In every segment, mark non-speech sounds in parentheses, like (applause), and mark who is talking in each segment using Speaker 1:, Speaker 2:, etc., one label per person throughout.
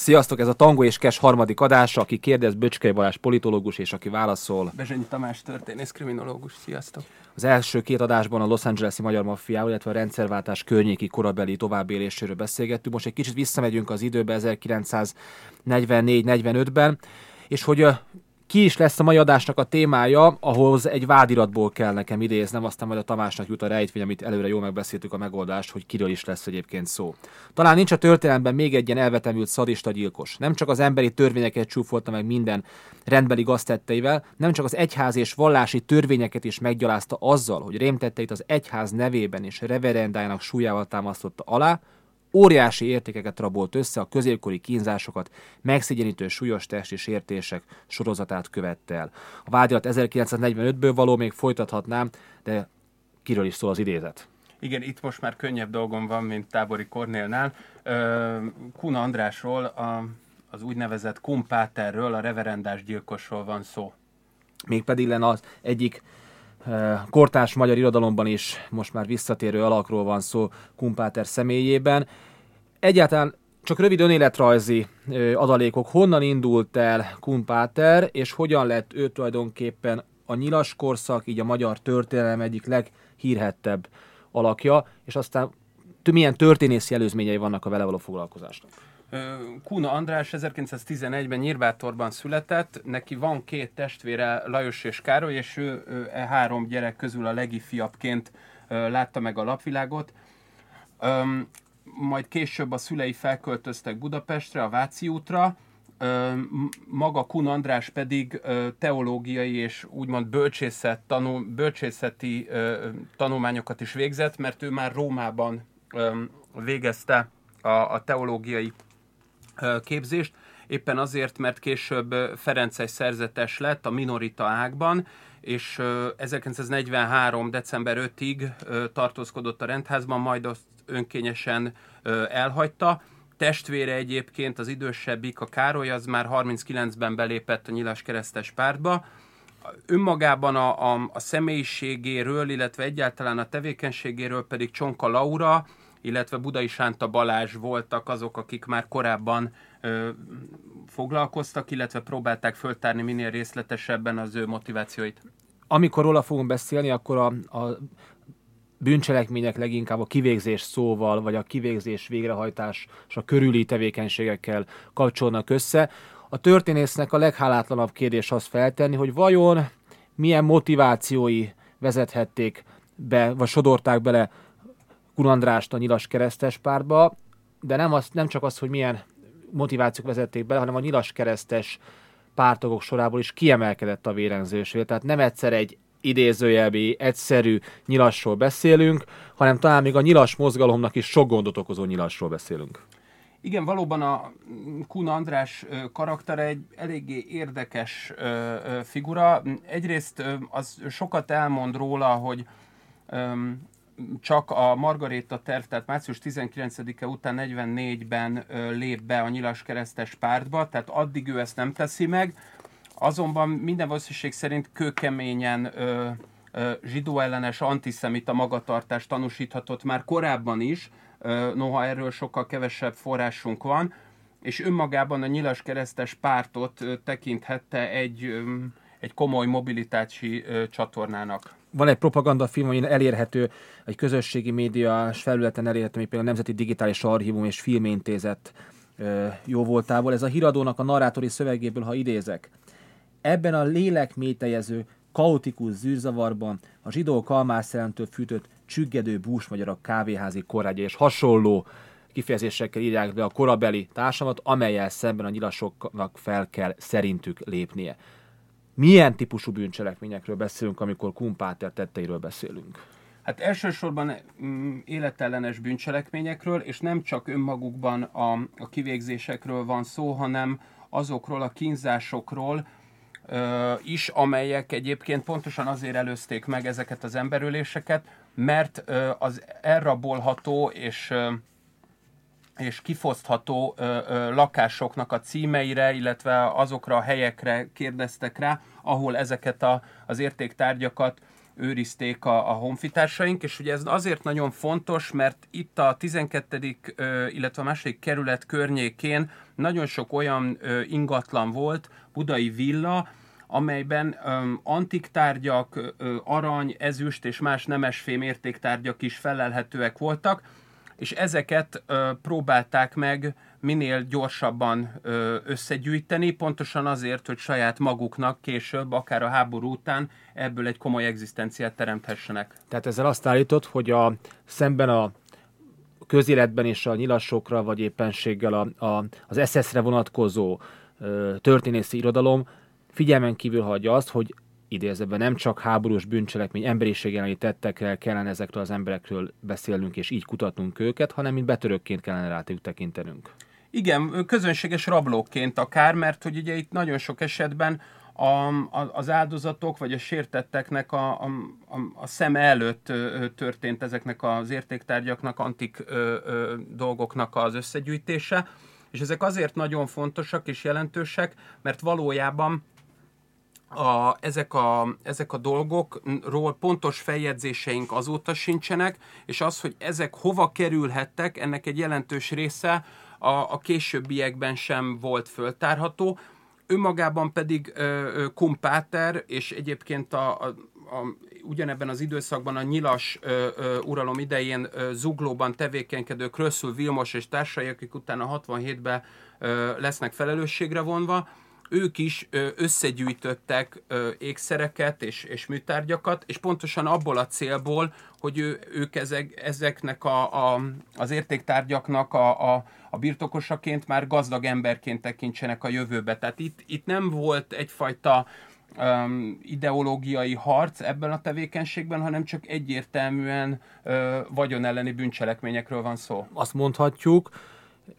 Speaker 1: Sziasztok, ez a Tango és Kes harmadik adása, aki kérdez Böcskei Balázs politológus, és aki válaszol.
Speaker 2: Bezsenyi Tamás történész kriminológus, sziasztok.
Speaker 1: Az első két adásban a Los Angeles-i magyar maffiával, illetve a rendszerváltás környéki korabeli továbbéléséről beszélgettünk. Most egy kicsit visszamegyünk az időbe 1944-45-ben, és hogy ki is lesz a mai adásnak a témája, ahhoz egy vádiratból kell nekem idéznem, aztán majd a Tamásnak jut a rejtvény, amit előre jól megbeszéltük a megoldást, hogy kiről is lesz egyébként szó. Talán nincs a történelemben még egy ilyen elvetemült szadista gyilkos. Nem csak az emberi törvényeket csúfolta meg minden rendbeli gaztetteivel, nem csak az egyház és vallási törvényeket is meggyalázta azzal, hogy rémtetteit az egyház nevében és reverendájának súlyával támasztotta alá, óriási értékeket rabolt össze, a középkori kínzásokat, megszégyenítő súlyos testi sértések sorozatát követte el. A vádirat 1945-ből való még folytathatnám, de kiről is szól az idézet?
Speaker 2: Igen, itt most már könnyebb dolgom van, mint tábori Kornélnál. Kuna Andrásról, a, az úgynevezett kumpáterről, a reverendás gyilkosról van szó.
Speaker 1: Mégpedig lenne az egyik kortárs magyar irodalomban is most már visszatérő alakról van szó Kumpáter személyében. Egyáltalán csak rövid önéletrajzi adalékok. Honnan indult el Kumpáter, és hogyan lett ő tulajdonképpen a nyilas korszak, így a magyar történelem egyik leghírhettebb alakja, és aztán milyen történészi előzményei vannak a vele való foglalkozásnak?
Speaker 2: Kuna András 1911-ben Nyírbátorban született, neki van két testvére, Lajos és Károly, és ő, e három gyerek közül a legifiabbként látta meg a lapvilágot. Majd később a szülei felköltöztek Budapestre, a Váci útra, maga Kun András pedig teológiai és úgymond bölcsészet, tanul, bölcsészeti tanulmányokat is végzett, mert ő már Rómában végezte a, a teológiai képzést, éppen azért, mert később Ferences szerzetes lett a minorita ágban, és 1943. december 5-ig tartózkodott a rendházban, majd azt önkényesen elhagyta. Testvére egyébként, az idősebbik, a Károly, az már 39-ben belépett a Nyilas Keresztes pártba. Önmagában a, a, a személyiségéről, illetve egyáltalán a tevékenységéről pedig Csonka Laura, illetve Budai Sánta Balázs voltak azok, akik már korábban ö, foglalkoztak, illetve próbálták föltárni minél részletesebben az ő motivációit.
Speaker 1: Amikor róla fogunk beszélni, akkor a, a bűncselekmények leginkább a kivégzés szóval, vagy a kivégzés végrehajtás és a körüli tevékenységekkel kapcsolnak össze. A történésznek a leghálátlanabb kérdés az feltenni, hogy vajon milyen motivációi vezethették be, vagy sodorták bele Kun Andrást a nyilas keresztes pártba, de nem, az, nem csak az, hogy milyen motivációk vezették bele, hanem a nyilas keresztes pártagok sorából is kiemelkedett a vérengzőség. Tehát nem egyszer egy idézőjelbi, egyszerű nyilasról beszélünk, hanem talán még a nyilas mozgalomnak is sok gondot okozó nyilasról beszélünk.
Speaker 2: Igen, valóban a Kun András karaktere egy eléggé érdekes figura. Egyrészt az sokat elmond róla, hogy csak a Margaréta terv, tehát március 19-e után 44-ben lép be a nyilas keresztes pártba, tehát addig ő ezt nem teszi meg, azonban minden valószínűség szerint kőkeményen ö, ö, zsidó ellenes antiszemita magatartást tanúsíthatott már korábban is, ö, noha erről sokkal kevesebb forrásunk van, és önmagában a nyilas keresztes pártot ö, tekinthette egy, ö, egy komoly mobilitási ö, csatornának
Speaker 1: van egy propagandafilm, ami elérhető, egy közösségi médiás felületen elérhető, mint például a Nemzeti Digitális Archívum és Filmintézet jó voltából. Ez a híradónak a narrátori szövegéből, ha idézek. Ebben a lélek métejező, kaotikus zűrzavarban a zsidó kalmászellentől fűtött csüggedő búsmagyarak kávéházi korrágya és hasonló kifejezésekkel írják be a korabeli társamat, amelyel szemben a nyilasoknak fel kell szerintük lépnie milyen típusú bűncselekményekről beszélünk, amikor Kumpáter tetteiről beszélünk?
Speaker 2: Hát elsősorban mm, életellenes bűncselekményekről, és nem csak önmagukban a, a kivégzésekről van szó, hanem azokról a kínzásokról ö, is, amelyek egyébként pontosan azért előzték meg ezeket az emberüléseket, mert ö, az elrabolható és ö, és kifosztható ö, ö, lakásoknak a címeire, illetve azokra a helyekre kérdeztek rá, ahol ezeket a, az értéktárgyakat őrizték a, a honfitársaink, és ugye ez azért nagyon fontos, mert itt a 12. illetve a második kerület környékén nagyon sok olyan ingatlan volt, budai villa, amelyben um, antik tárgyak, arany, ezüst és más nemesfém értéktárgyak is felelhetőek voltak, és ezeket ö, próbálták meg minél gyorsabban ö, összegyűjteni, pontosan azért, hogy saját maguknak később, akár a háború után ebből egy komoly egzisztenciát teremthessenek.
Speaker 1: Tehát ezzel azt állított, hogy a, szemben a közéletben és a nyilasokra, vagy éppenséggel a, a, az SS-re vonatkozó ö, történészi irodalom figyelmen kívül hagyja azt, hogy idézőben nem csak háborús bűncselekmény, emberiség elleni tettekkel kellene ezekről az emberekről beszélnünk és így kutatnunk őket, hanem mint betörökként kellene rájuk tekintenünk.
Speaker 2: Igen, közönséges rablóként akár, mert hogy ugye itt nagyon sok esetben a, a, az áldozatok vagy a sértetteknek a, a, a, szem előtt történt ezeknek az értéktárgyaknak, antik ö, ö, dolgoknak az összegyűjtése, és ezek azért nagyon fontosak és jelentősek, mert valójában a, ezek, a, ezek a dolgokról pontos feljegyzéseink azóta sincsenek, és az, hogy ezek hova kerülhettek, ennek egy jelentős része a, a későbbiekben sem volt föltárható. Önmagában pedig ö, Kumpáter, és egyébként a, a, a, ugyanebben az időszakban a nyilas ö, ö, uralom idején ö, zuglóban tevékenykedő Krösszul Vilmos és társai, akik utána 67-ben ö, lesznek felelősségre vonva, ők is összegyűjtöttek ékszereket és, és műtárgyakat, és pontosan abból a célból, hogy ő, ők ezek, ezeknek a, a, az értéktárgyaknak a, a, a birtokosaként már gazdag emberként tekintsenek a jövőbe. Tehát itt, itt nem volt egyfajta um, ideológiai harc ebben a tevékenységben, hanem csak egyértelműen uh, vagyon elleni bűncselekményekről van szó.
Speaker 1: Azt mondhatjuk,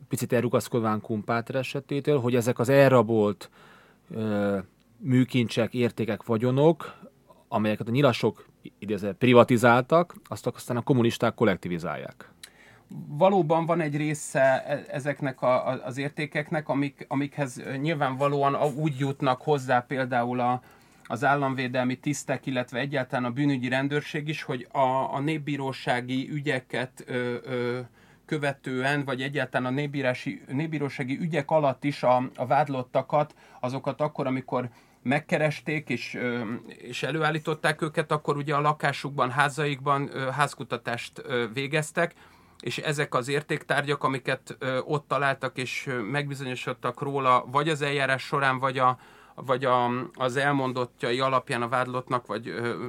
Speaker 1: picit elrugaszkodván Kumpáter esetétől, hogy ezek az elrabolt ö, műkincsek, értékek, vagyonok, amelyeket a nyilasok idézve, privatizáltak, azt aztán a kommunisták kollektivizálják.
Speaker 2: Valóban van egy része e, ezeknek a, az értékeknek, amik, amikhez nyilvánvalóan úgy jutnak hozzá például a, az államvédelmi tisztek, illetve egyáltalán a bűnügyi rendőrség is, hogy a, a népbírósági ügyeket ö, ö, követően, vagy egyáltalán a népbírási, népbírósági ügyek alatt is a, a vádlottakat, azokat akkor, amikor megkeresték és, és előállították őket, akkor ugye a lakásukban, házaikban házkutatást végeztek, és ezek az értéktárgyak, amiket ott találtak és megbizonyosodtak róla, vagy az eljárás során, vagy a, vagy a, az elmondottjai alapján a vádlottnak, vagy ö,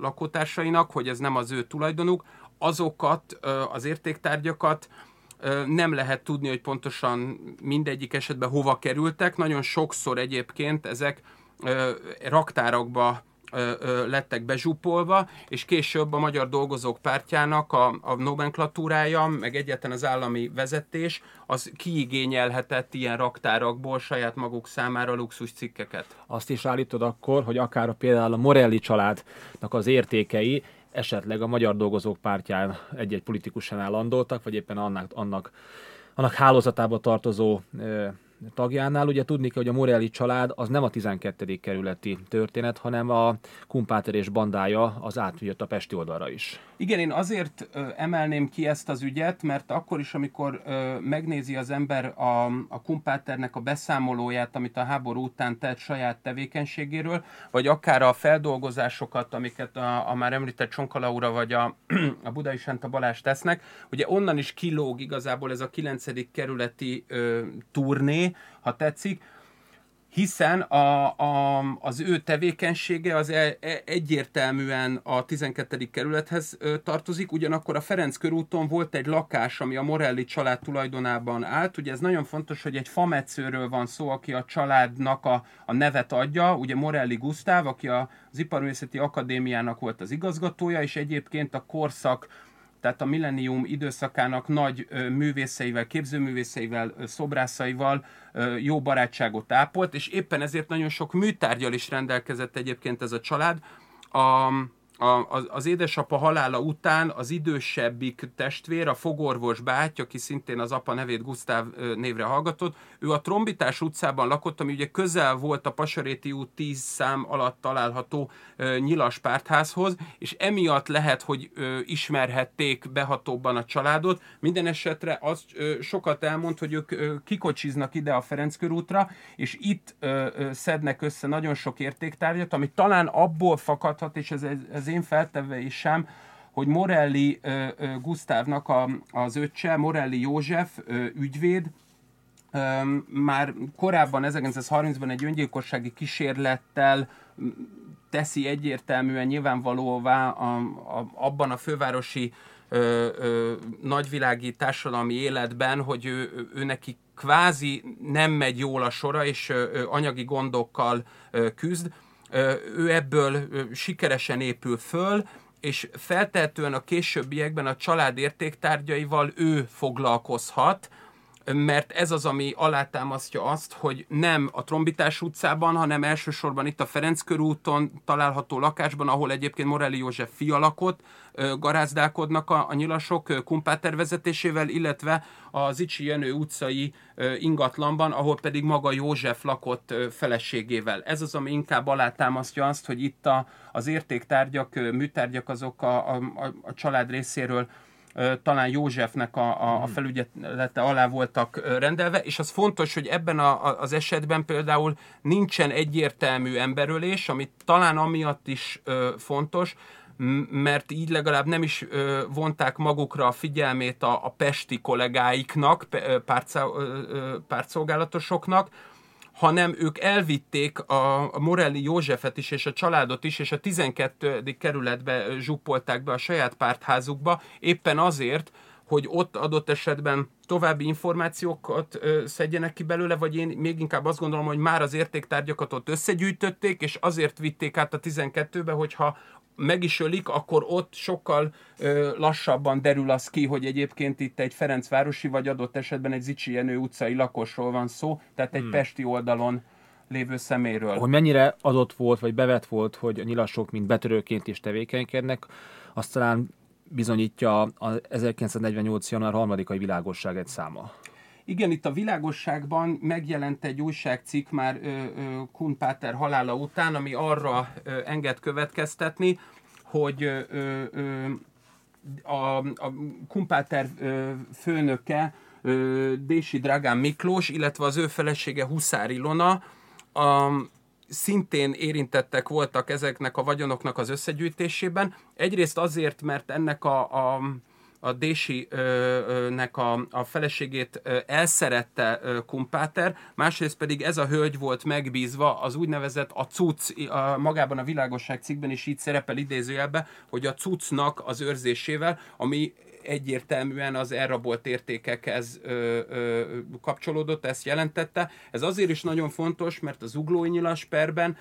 Speaker 2: lakótársainak, hogy ez nem az ő tulajdonuk, azokat az értéktárgyakat nem lehet tudni, hogy pontosan mindegyik esetben hova kerültek. Nagyon sokszor egyébként ezek raktárakba lettek bezsupolva, és később a Magyar Dolgozók Pártjának a, a nomenklatúrája, meg egyetlen az állami vezetés, az kiigényelhetett ilyen raktárakból saját maguk számára luxus cikkeket.
Speaker 1: Azt is állítod akkor, hogy akár például a Morelli családnak az értékei esetleg a Magyar Dolgozók Pártján egy-egy politikusánál landoltak, vagy éppen annak, annak, annak hálózatába tartozó tagjánál. Ugye tudni kell, hogy a Morelli család az nem a 12. kerületi történet, hanem a Kumpáter és bandája az átjött a Pesti oldalra is.
Speaker 2: Igen, én azért emelném ki ezt az ügyet, mert akkor is, amikor megnézi az ember a, a Kumpáternek a beszámolóját, amit a háború után tett saját tevékenységéről, vagy akár a feldolgozásokat, amiket a, a már említett Csonkalaura vagy a, (clears throat) a Budai Sánta Balázs tesznek, ugye onnan is kilóg igazából ez a 9. kerületi ö, turné, ha tetszik, hiszen a, a, az ő tevékenysége az e, e, egyértelműen a 12. kerülethez tartozik, ugyanakkor a Ferenc körúton volt egy lakás, ami a Morelli család tulajdonában állt. Ugye ez nagyon fontos, hogy egy fametszőről van szó, aki a családnak a, a nevet adja, ugye Morelli Gusztáv, aki az Iparművészeti Akadémiának volt az igazgatója, és egyébként a korszak tehát a millennium időszakának nagy művészeivel, képzőművészeivel, szobrászaival jó barátságot ápolt, és éppen ezért nagyon sok műtárgyal is rendelkezett egyébként ez a család. A, a, az, az édesapa halála után az idősebbik testvér, a fogorvos báty, aki szintén az apa nevét Gusztáv névre hallgatott, ő a Trombitás utcában lakott, ami ugye közel volt a Pasaréti út 10 szám alatt található nyilas pártházhoz, és emiatt lehet, hogy ismerhették behatóbban a családot. Minden esetre az sokat elmond, hogy ők kikocsiznak ide a Ferenc körútra, és itt szednek össze nagyon sok értéktárgyat, ami talán abból fakadhat, és ez, ez én feltevésem, hogy Morelli uh, uh, Gusztávnak a, az öccse, Morelli József uh, ügyvéd, um, már korábban 1930-ban egy öngyilkossági kísérlettel teszi egyértelműen nyilvánvalóvá a, a, abban a fővárosi ö, ö, nagyvilági társadalmi életben, hogy ő, ő neki kvázi nem megy jól a sora, és ö, anyagi gondokkal ö, küzd ő ebből sikeresen épül föl, és feltehetően a későbbiekben a család értéktárgyaival ő foglalkozhat, mert ez az, ami alátámasztja azt, hogy nem a Trombitás utcában, hanem elsősorban itt a Ferenc körúton található lakásban, ahol egyébként Morelli József fia lakott, garázdálkodnak a, a nyilasok Kumpáter vezetésével, illetve az Icsi Jenő utcai ingatlanban, ahol pedig maga József lakott feleségével. Ez az, ami inkább alátámasztja azt, hogy itt a, az értéktárgyak, műtárgyak azok a, a, a család részéről talán Józsefnek a, a, a hmm. felügyelete alá voltak rendelve, és az fontos, hogy ebben a, az esetben például nincsen egyértelmű emberölés, ami talán amiatt is fontos, mert így legalább nem is ö, vonták magukra a figyelmét a, a pesti kollégáiknak, pártszolgálatosoknak, hanem ők elvitték a, Morelli Józsefet is, és a családot is, és a 12. kerületbe zsupolták be a saját pártházukba, éppen azért, hogy ott adott esetben további információkat szedjenek ki belőle, vagy én még inkább azt gondolom, hogy már az értéktárgyakat ott összegyűjtötték, és azért vitték át a 12-be, hogyha meg is ölik, akkor ott sokkal ö, lassabban derül az ki, hogy egyébként itt egy Ferencvárosi, vagy adott esetben egy Zicsi Jenő utcai lakosról van szó, tehát egy hmm. pesti oldalon lévő szeméről.
Speaker 1: Hogy mennyire adott volt, vagy bevet volt, hogy a nyilasok mint betörőként is tevékenykednek, azt talán bizonyítja a 1948. január 3-ai világosság egy száma.
Speaker 2: Igen, itt a világosságban megjelent egy újságcikk már Kun Páter halála után, ami arra enged következtetni, hogy a, a Kumpáter főnöke Dési Dragán Miklós, illetve az ő felesége Huszár Ilona a, szintén érintettek voltak ezeknek a vagyonoknak az összegyűjtésében. Egyrészt azért, mert ennek a, a a Dési-nek a, a feleségét elszerette Kumpáter, másrészt pedig ez a hölgy volt megbízva az úgynevezett a cucc, a, magában a világosság cikkben is így szerepel idézőjelbe, hogy a cuccnak az őrzésével, ami egyértelműen az elrabolt értékekhez ö, ö, kapcsolódott, ezt jelentette. Ez azért is nagyon fontos, mert az uglói nyilas perben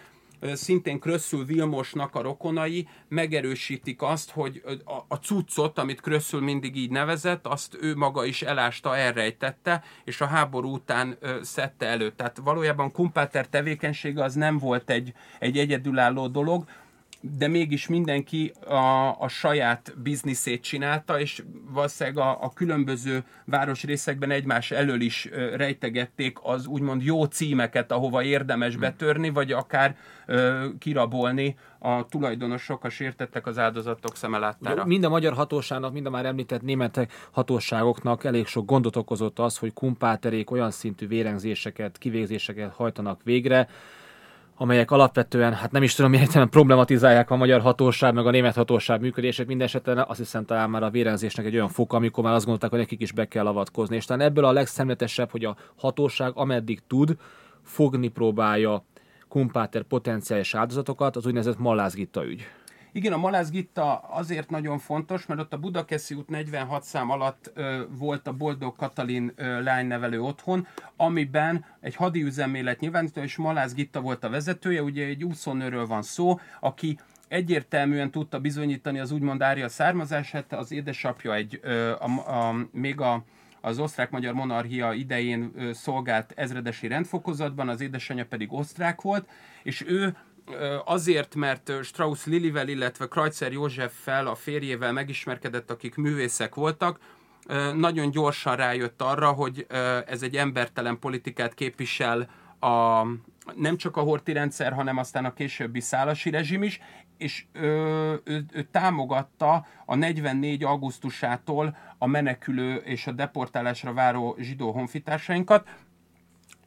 Speaker 2: szintén Krösszül Vilmosnak a rokonai megerősítik azt, hogy a, cuccot, amit Krösszül mindig így nevezett, azt ő maga is elásta, elrejtette, és a háború után szedte elő. Tehát valójában Kumpáter tevékenysége az nem volt egy, egy egyedülálló dolog, de mégis mindenki a, a saját bizniszét csinálta, és valószínűleg a, a különböző városrészekben egymás elől is rejtegették az úgymond jó címeket, ahova érdemes hmm. betörni, vagy akár ö, kirabolni a tulajdonosok, a sértettek az áldozatok szemelátára.
Speaker 1: Mind a magyar hatóságnak, mind a már említett németek hatóságoknak elég sok gondot okozott az, hogy kumpáterék olyan szintű vérengzéseket, kivégzéseket hajtanak végre, amelyek alapvetően, hát nem is tudom, milyen problematizálják a magyar hatóság, meg a német hatóság működését, minden esetben azt hiszem talán már a vérenzésnek egy olyan fok, amikor már azt gondolták, hogy nekik is be kell avatkozni. És talán ebből a legszemletesebb, hogy a hatóság ameddig tud, fogni próbálja kumpáter potenciális áldozatokat, az úgynevezett Malázgitta ügy.
Speaker 2: Igen, a Malász Gitta azért nagyon fontos, mert ott a Budakeszi út 46 szám alatt ö, volt a Boldog Katalin ö, lánynevelő otthon, amiben egy hadiüzemélet nyilvánító, és Malász Gitta volt a vezetője, ugye egy úszónőről van szó, aki egyértelműen tudta bizonyítani az úgymond ária származását, az édesapja egy, ö, a, a, még a az osztrák-magyar monarchia idején szolgált ezredesi rendfokozatban, az édesanyja pedig osztrák volt, és ő azért, mert Strauss Lilivel, illetve Kreutzer Józseffel, a férjével megismerkedett, akik művészek voltak, nagyon gyorsan rájött arra, hogy ez egy embertelen politikát képvisel a, nem csak a horti rendszer, hanem aztán a későbbi szálasi rezsim is, és ö, ő, ő támogatta a 44. augusztusától a menekülő és a deportálásra váró zsidó honfitársainkat.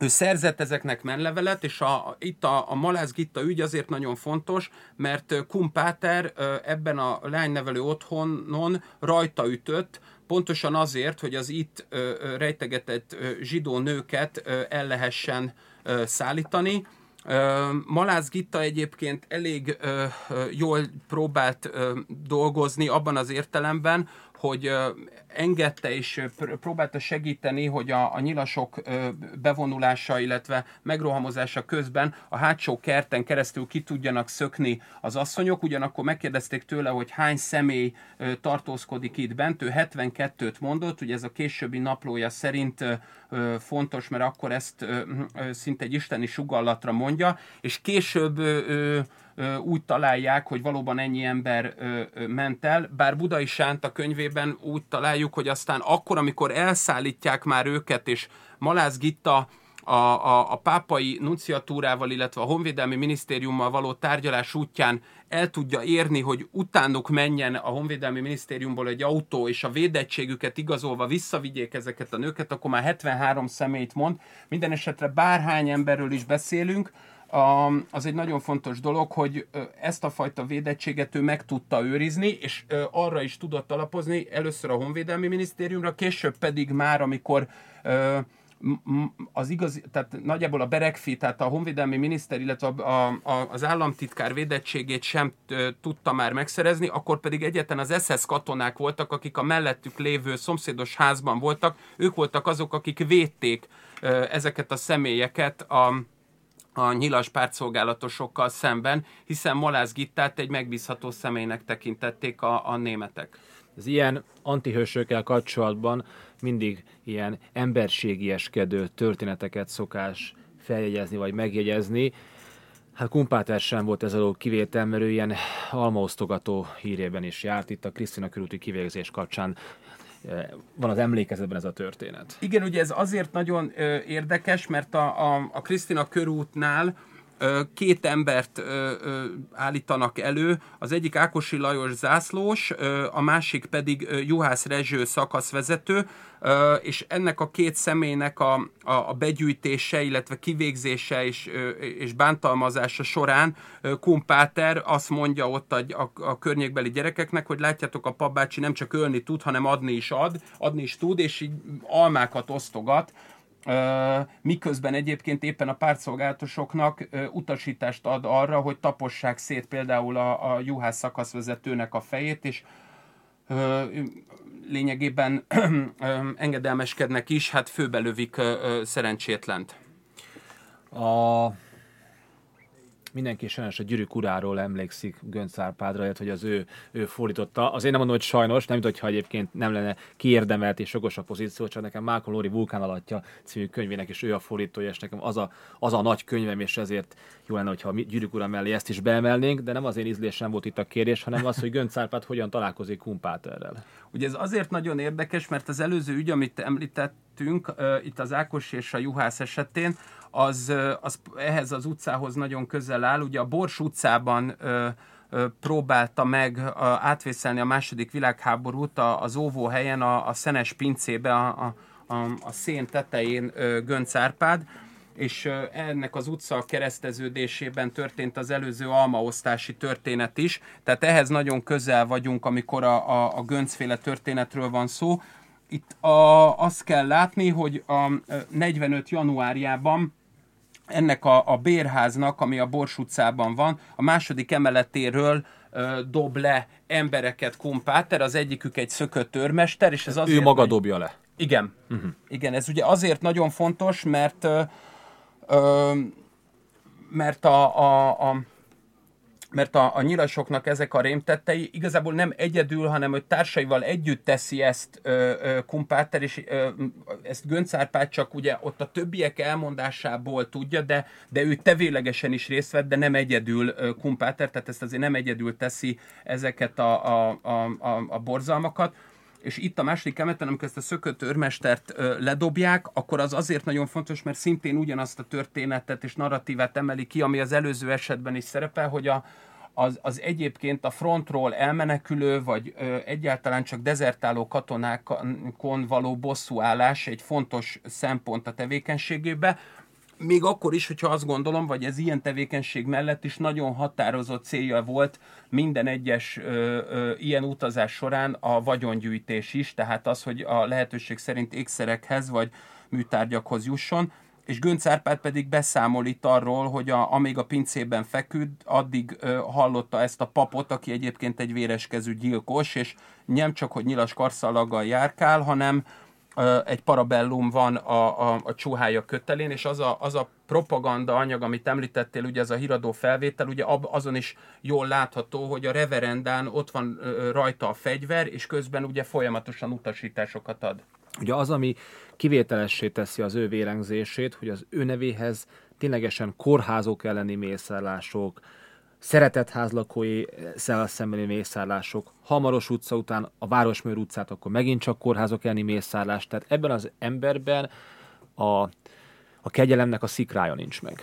Speaker 2: Ő szerzett ezeknek menlevelet, és a, itt a, a Malász Gitta ügy azért nagyon fontos, mert Kumpáter ebben a lánynevelő otthonon rajta ütött, pontosan azért, hogy az itt rejtegetett zsidó nőket el lehessen szállítani. Malász Gitta egyébként elég jól próbált dolgozni abban az értelemben, hogy engedte és próbálta segíteni, hogy a, a nyilasok bevonulása, illetve megrohamozása közben a hátsó kerten keresztül ki tudjanak szökni az asszonyok, ugyanakkor megkérdezték tőle, hogy hány személy tartózkodik itt bent, ő 72-t mondott, ugye ez a későbbi naplója szerint fontos, mert akkor ezt szinte egy isteni sugallatra mondja, és később úgy találják, hogy valóban ennyi ember ment el, bár Budai Sánta könyvében úgy találjuk, hogy aztán akkor, amikor elszállítják már őket, és Malász Gitta a, a, a pápai nunciatúrával, illetve a honvédelmi minisztériummal való tárgyalás útján el tudja érni, hogy utánuk menjen a honvédelmi minisztériumból egy autó, és a védettségüket igazolva visszavigyék ezeket a nőket, akkor már 73 személyt mond. Minden esetre bárhány emberről is beszélünk, a, az egy nagyon fontos dolog, hogy ezt a fajta védettséget ő meg tudta őrizni, és arra is tudott alapozni, először a Honvédelmi Minisztériumra, később pedig már, amikor az igaz, tehát nagyjából a Berekfi, tehát a honvédelmi miniszter, illetve a, a, az államtitkár védettségét sem tudta már megszerezni, akkor pedig egyetlen az SS katonák voltak, akik a mellettük lévő szomszédos házban voltak, ők voltak azok, akik védték ezeket a személyeket a, a nyilas pártszolgálatosokkal szemben, hiszen Malász Gittát egy megbízható személynek tekintették a, a németek.
Speaker 1: Az ilyen antihősökkel kapcsolatban mindig ilyen emberségieskedő történeteket szokás feljegyezni vagy megjegyezni. Hát Kumpáter sem volt ez a kivétel, mert ő ilyen almaosztogató hírében is járt itt a Krisztina körúti kivégzés kapcsán van az emlékezetben ez a történet.
Speaker 2: Igen, ugye ez azért nagyon érdekes, mert a, a, a Krisztina körútnál két embert állítanak elő, az egyik Ákosi Lajos zászlós, a másik pedig Juhász Rezső szakaszvezető, és ennek a két személynek a, a, a begyűjtése, illetve kivégzése és, és bántalmazása során Kumpáter azt mondja ott a, a, a környékbeli gyerekeknek, hogy látjátok, a papbácsi nem csak ölni tud, hanem adni is ad, adni is tud, és így almákat osztogat, miközben egyébként éppen a pártszolgálatosoknak utasítást ad arra, hogy tapossák szét például a, a juhász szakaszvezetőnek a fejét, és lényegében (clears throat) engedelmeskednek is, hát főbelövik szerencsétlent.
Speaker 1: A mindenki sajnos a gyűrűk uráról emlékszik Gönc Árpádra, illetve hogy az ő, ő fordította. Azért nem mondom, hogy sajnos, nem hogyha egyébként nem lenne kiérdemelt és jogos a pozíció, csak nekem Malcolm Lóri Vulkán alatja című könyvének is ő a fordítója, és nekem az a, az a nagy könyvem, és ezért jó lenne, hogyha a gyűrűk ura mellé ezt is beemelnénk, de nem az én ízlésem volt itt a kérdés, hanem az, hogy Gönc Árpád hogyan találkozik Kumpáterrel.
Speaker 2: Ugye ez azért nagyon érdekes, mert az előző ügy, amit említettünk, itt az Ákos és a Juhász esetén, az, az ehhez az utcához nagyon közel áll. Ugye a Bors utcában ö, ö, próbálta meg ö, átvészelni a második világháborút a, az óvóhelyen, a, a Szenes pincébe, a, a, a szén tetején ö, Gönc Árpád, és ennek az utca kereszteződésében történt az előző almaosztási történet is, tehát ehhez nagyon közel vagyunk, amikor a, a, a Göncféle történetről van szó. Itt a, azt kell látni, hogy a 45 januárjában ennek a, a bérháznak, ami a Bors utcában van, a második emeletéről ö, dob le embereket kumpáter, az egyikük egy szökött őrmester, és ez
Speaker 1: azért... Ő maga dobja le.
Speaker 2: Igen. Uh-huh. Igen, ez ugye azért nagyon fontos, mert ö, ö, mert a, a, a mert a, a nyilasoknak ezek a rémtettei igazából nem egyedül, hanem hogy társaival együtt teszi ezt ö, ö, Kumpáter, és ö, ezt Gönc Árpád csak ugye ott a többiek elmondásából tudja, de, de ő tevélegesen is részt vett, de nem egyedül ö, Kumpáter, tehát ezt azért nem egyedül teszi ezeket a, a, a, a, a borzalmakat és itt a második emeleten, amikor ezt a szökött őrmestert ledobják, akkor az azért nagyon fontos, mert szintén ugyanazt a történetet és narratívát emeli ki, ami az előző esetben is szerepel, hogy a, az, az egyébként a frontról elmenekülő, vagy ö, egyáltalán csak dezertáló katonákon való bosszúállás egy fontos szempont a tevékenységébe, még akkor is, hogyha azt gondolom, vagy ez ilyen tevékenység mellett is nagyon határozott célja volt minden egyes ö, ö, ilyen utazás során a vagyongyűjtés is, tehát az, hogy a lehetőség szerint ékszerekhez vagy műtárgyakhoz jusson, és Gönc Árpád pedig beszámol itt arról, hogy a, amíg a pincében feküdt, addig ö, hallotta ezt a papot, aki egyébként egy véreskezű gyilkos, és nem csak, hogy nyilas karszalaggal járkál, hanem egy parabellum van a, a, a csóhája kötelén, és az a, az a propaganda anyag, amit említettél, ugye ez a híradó felvétel, ugye azon is jól látható, hogy a reverendán ott van rajta a fegyver, és közben ugye folyamatosan utasításokat ad.
Speaker 1: Ugye az, ami kivételessé teszi az ő vérengzését, hogy az ő nevéhez ténylegesen kórházok elleni mészárlások, szeretett házlakói szembeni mészárlások, Hamaros utca után a Városmőr utcát, akkor megint csak kórházok elleni mészárlás. Tehát ebben az emberben a, a kegyelemnek a szikrája nincs meg.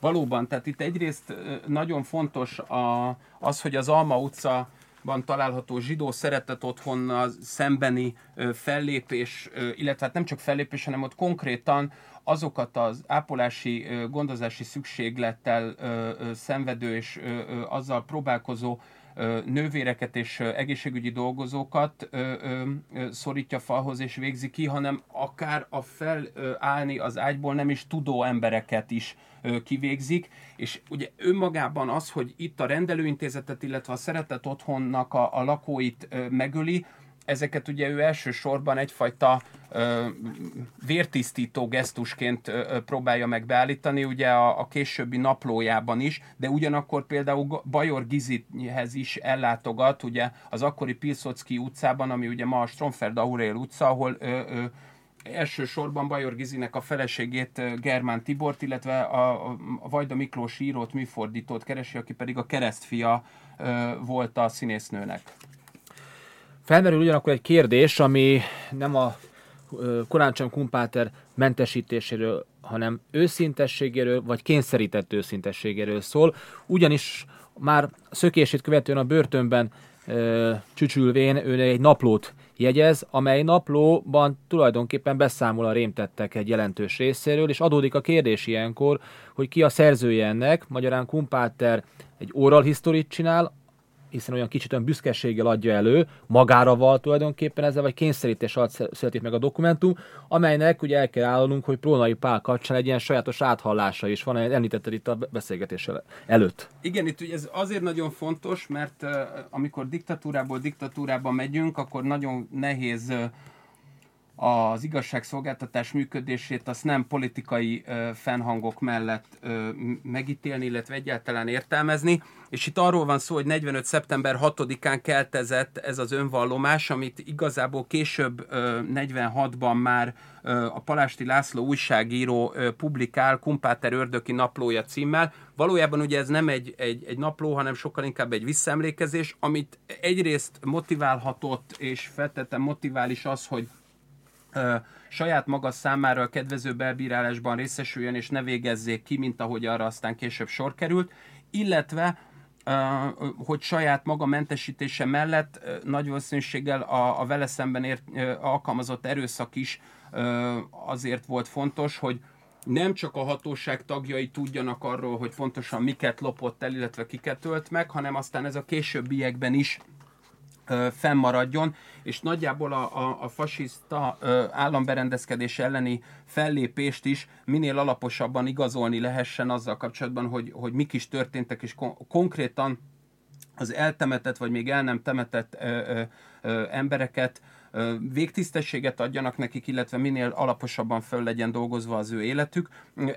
Speaker 2: Valóban, tehát itt egyrészt nagyon fontos a, az, hogy az Alma utca van található zsidó szeretet otthonnal szembeni fellépés, illetve hát nem csak fellépés, hanem ott konkrétan azokat az ápolási, gondozási szükséglettel szenvedő és azzal próbálkozó nővéreket és egészségügyi dolgozókat szorítja falhoz és végzi ki, hanem akár a felállni az ágyból nem is tudó embereket is kivégzik, és ugye önmagában az, hogy itt a rendelőintézetet, illetve a szeretett otthonnak a, a lakóit megöli, ezeket ugye ő elsősorban egyfajta ö, vértisztító gesztusként ö, próbálja meg beállítani, ugye a, a későbbi naplójában is, de ugyanakkor például Bajor Gizithez is ellátogat, ugye az akkori Pilszocki utcában, ami ugye ma a Stromfeld Aurél utca, ahol ö, ö, elsősorban Bajor Gizinek a feleségét Germán Tibort, illetve a, a Vajda Miklós írót, műfordítót keresi, aki pedig a keresztfia ö, volt a színésznőnek.
Speaker 1: Felmerül ugyanakkor egy kérdés, ami nem a Koráncsam Kumpáter mentesítéséről, hanem őszintességéről, vagy kényszerített őszintességéről szól. Ugyanis már szökését követően a börtönben ö, csücsülvén ő egy naplót jegyez, amely naplóban tulajdonképpen beszámol a rémtettek egy jelentős részéről, és adódik a kérdés ilyenkor, hogy ki a szerzője ennek, magyarán Kumpáter egy oral historit csinál, hiszen olyan kicsit olyan büszkeséggel adja elő, magára val tulajdonképpen ezzel, vagy kényszerítés alatt születik meg a dokumentum, amelynek ugye el kell állanunk, hogy Prónai Pál kapcsán egy ilyen sajátos áthallása is van, említetted itt a beszélgetés előtt.
Speaker 2: Igen, itt ugye ez azért nagyon fontos, mert amikor diktatúrából diktatúrába megyünk, akkor nagyon nehéz az igazságszolgáltatás működését azt nem politikai ö, fennhangok mellett ö, megítélni, illetve egyáltalán értelmezni. És itt arról van szó, hogy 45. szeptember 6-án keltezett ez az önvallomás, amit igazából később ö, 46-ban már ö, a Palásti László újságíró ö, publikál Kumpáter ördöki naplója címmel. Valójában ugye ez nem egy, egy, egy napló, hanem sokkal inkább egy visszaemlékezés, amit egyrészt motiválhatott, és feltettem motivál is az, hogy saját maga számára a kedvező belbírálásban részesüljön, és ne végezzék ki, mint ahogy arra aztán később sor került, illetve hogy saját maga mentesítése mellett nagy valószínűséggel a, a vele szemben ért, alkalmazott erőszak is azért volt fontos, hogy nem csak a hatóság tagjai tudjanak arról, hogy pontosan miket lopott el, illetve kiket ölt meg, hanem aztán ez a későbbiekben is fennmaradjon, és nagyjából a, a, a fasiszta államberendezkedés elleni fellépést is minél alaposabban igazolni lehessen azzal kapcsolatban, hogy, hogy mik is történtek, és kon- konkrétan az eltemetett, vagy még el nem temetett ö, ö, ö, embereket végtisztességet adjanak nekik, illetve minél alaposabban föl legyen dolgozva az ő életük.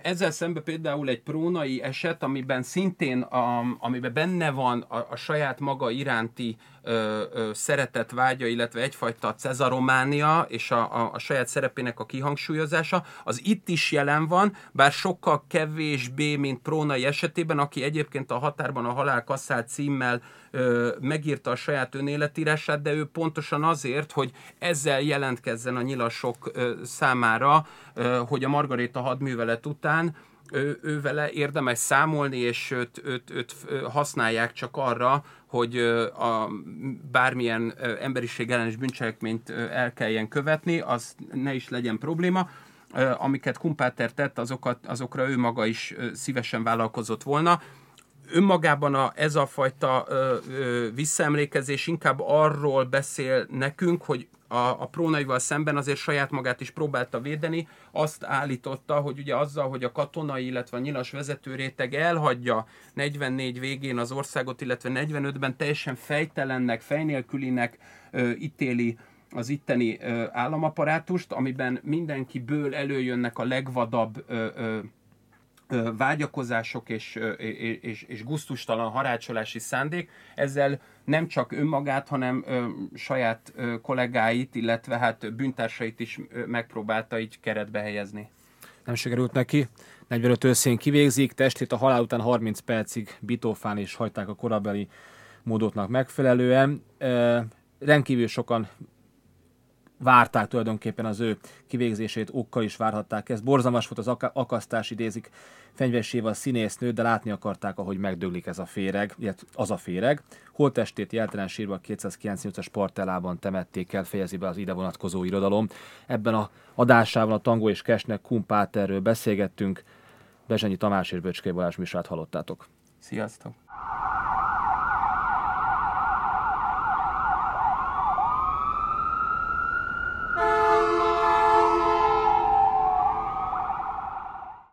Speaker 2: Ezzel szemben például egy prónai eset, amiben szintén, a, amiben benne van a, a saját maga iránti ö, ö, szeretet vágya, illetve egyfajta cezarománia és a, a, a saját szerepének a kihangsúlyozása, az itt is jelen van, bár sokkal kevésbé, mint Prónai esetében, aki egyébként a határban a halál kasszált címmel ö, megírta a saját önéletírását, de ő pontosan azért, hogy ezzel jelentkezzen a nyilasok ö, számára, ö, hogy a Margaréta hadművelet után ő, ő vele érdemes számolni, és őt, őt, őt használják csak arra, hogy a bármilyen emberiség ellenes bűncselekményt el kelljen követni, az ne is legyen probléma. Amiket Kumpáter tett, azokat, azokra ő maga is szívesen vállalkozott volna önmagában a, ez a fajta ö, ö, visszaemlékezés inkább arról beszél nekünk, hogy a, a prónaival szemben azért saját magát is próbálta védeni, azt állította, hogy ugye azzal, hogy a katonai, illetve a nyilas vezetőréteg elhagyja 44 végén az országot, illetve 45-ben teljesen fejtelennek, fejnélkülinek ö, ítéli az itteni ö, államaparátust, amiben mindenkiből előjönnek a legvadabb ö, ö, vágyakozások és, és, és guztustalan harácsolási szándék, ezzel nem csak önmagát, hanem saját kollégáit, illetve hát bűntársait is megpróbálta így keretbe helyezni.
Speaker 1: Nem sikerült neki. 45 őszén kivégzik, testét a halál után 30 percig bitófán és hagyták a korabeli módotnak megfelelően. E, rendkívül sokan várták tulajdonképpen az ő kivégzését, okkal is várhatták ezt. Borzalmas volt az akasztás, idézik fenyvesével a színésznő, de látni akarták, ahogy megdöglik ez a féreg, illetve az a féreg. Holtestét jeltelen sírva a 298-as partellában temették el, fejezi be az ide vonatkozó irodalom. Ebben a adásában a Tango és Kesnek Kumpáterről beszélgettünk. Bezsenyi Tamás és Böcskei Balázs Misrát hallottátok.
Speaker 2: Sziasztok!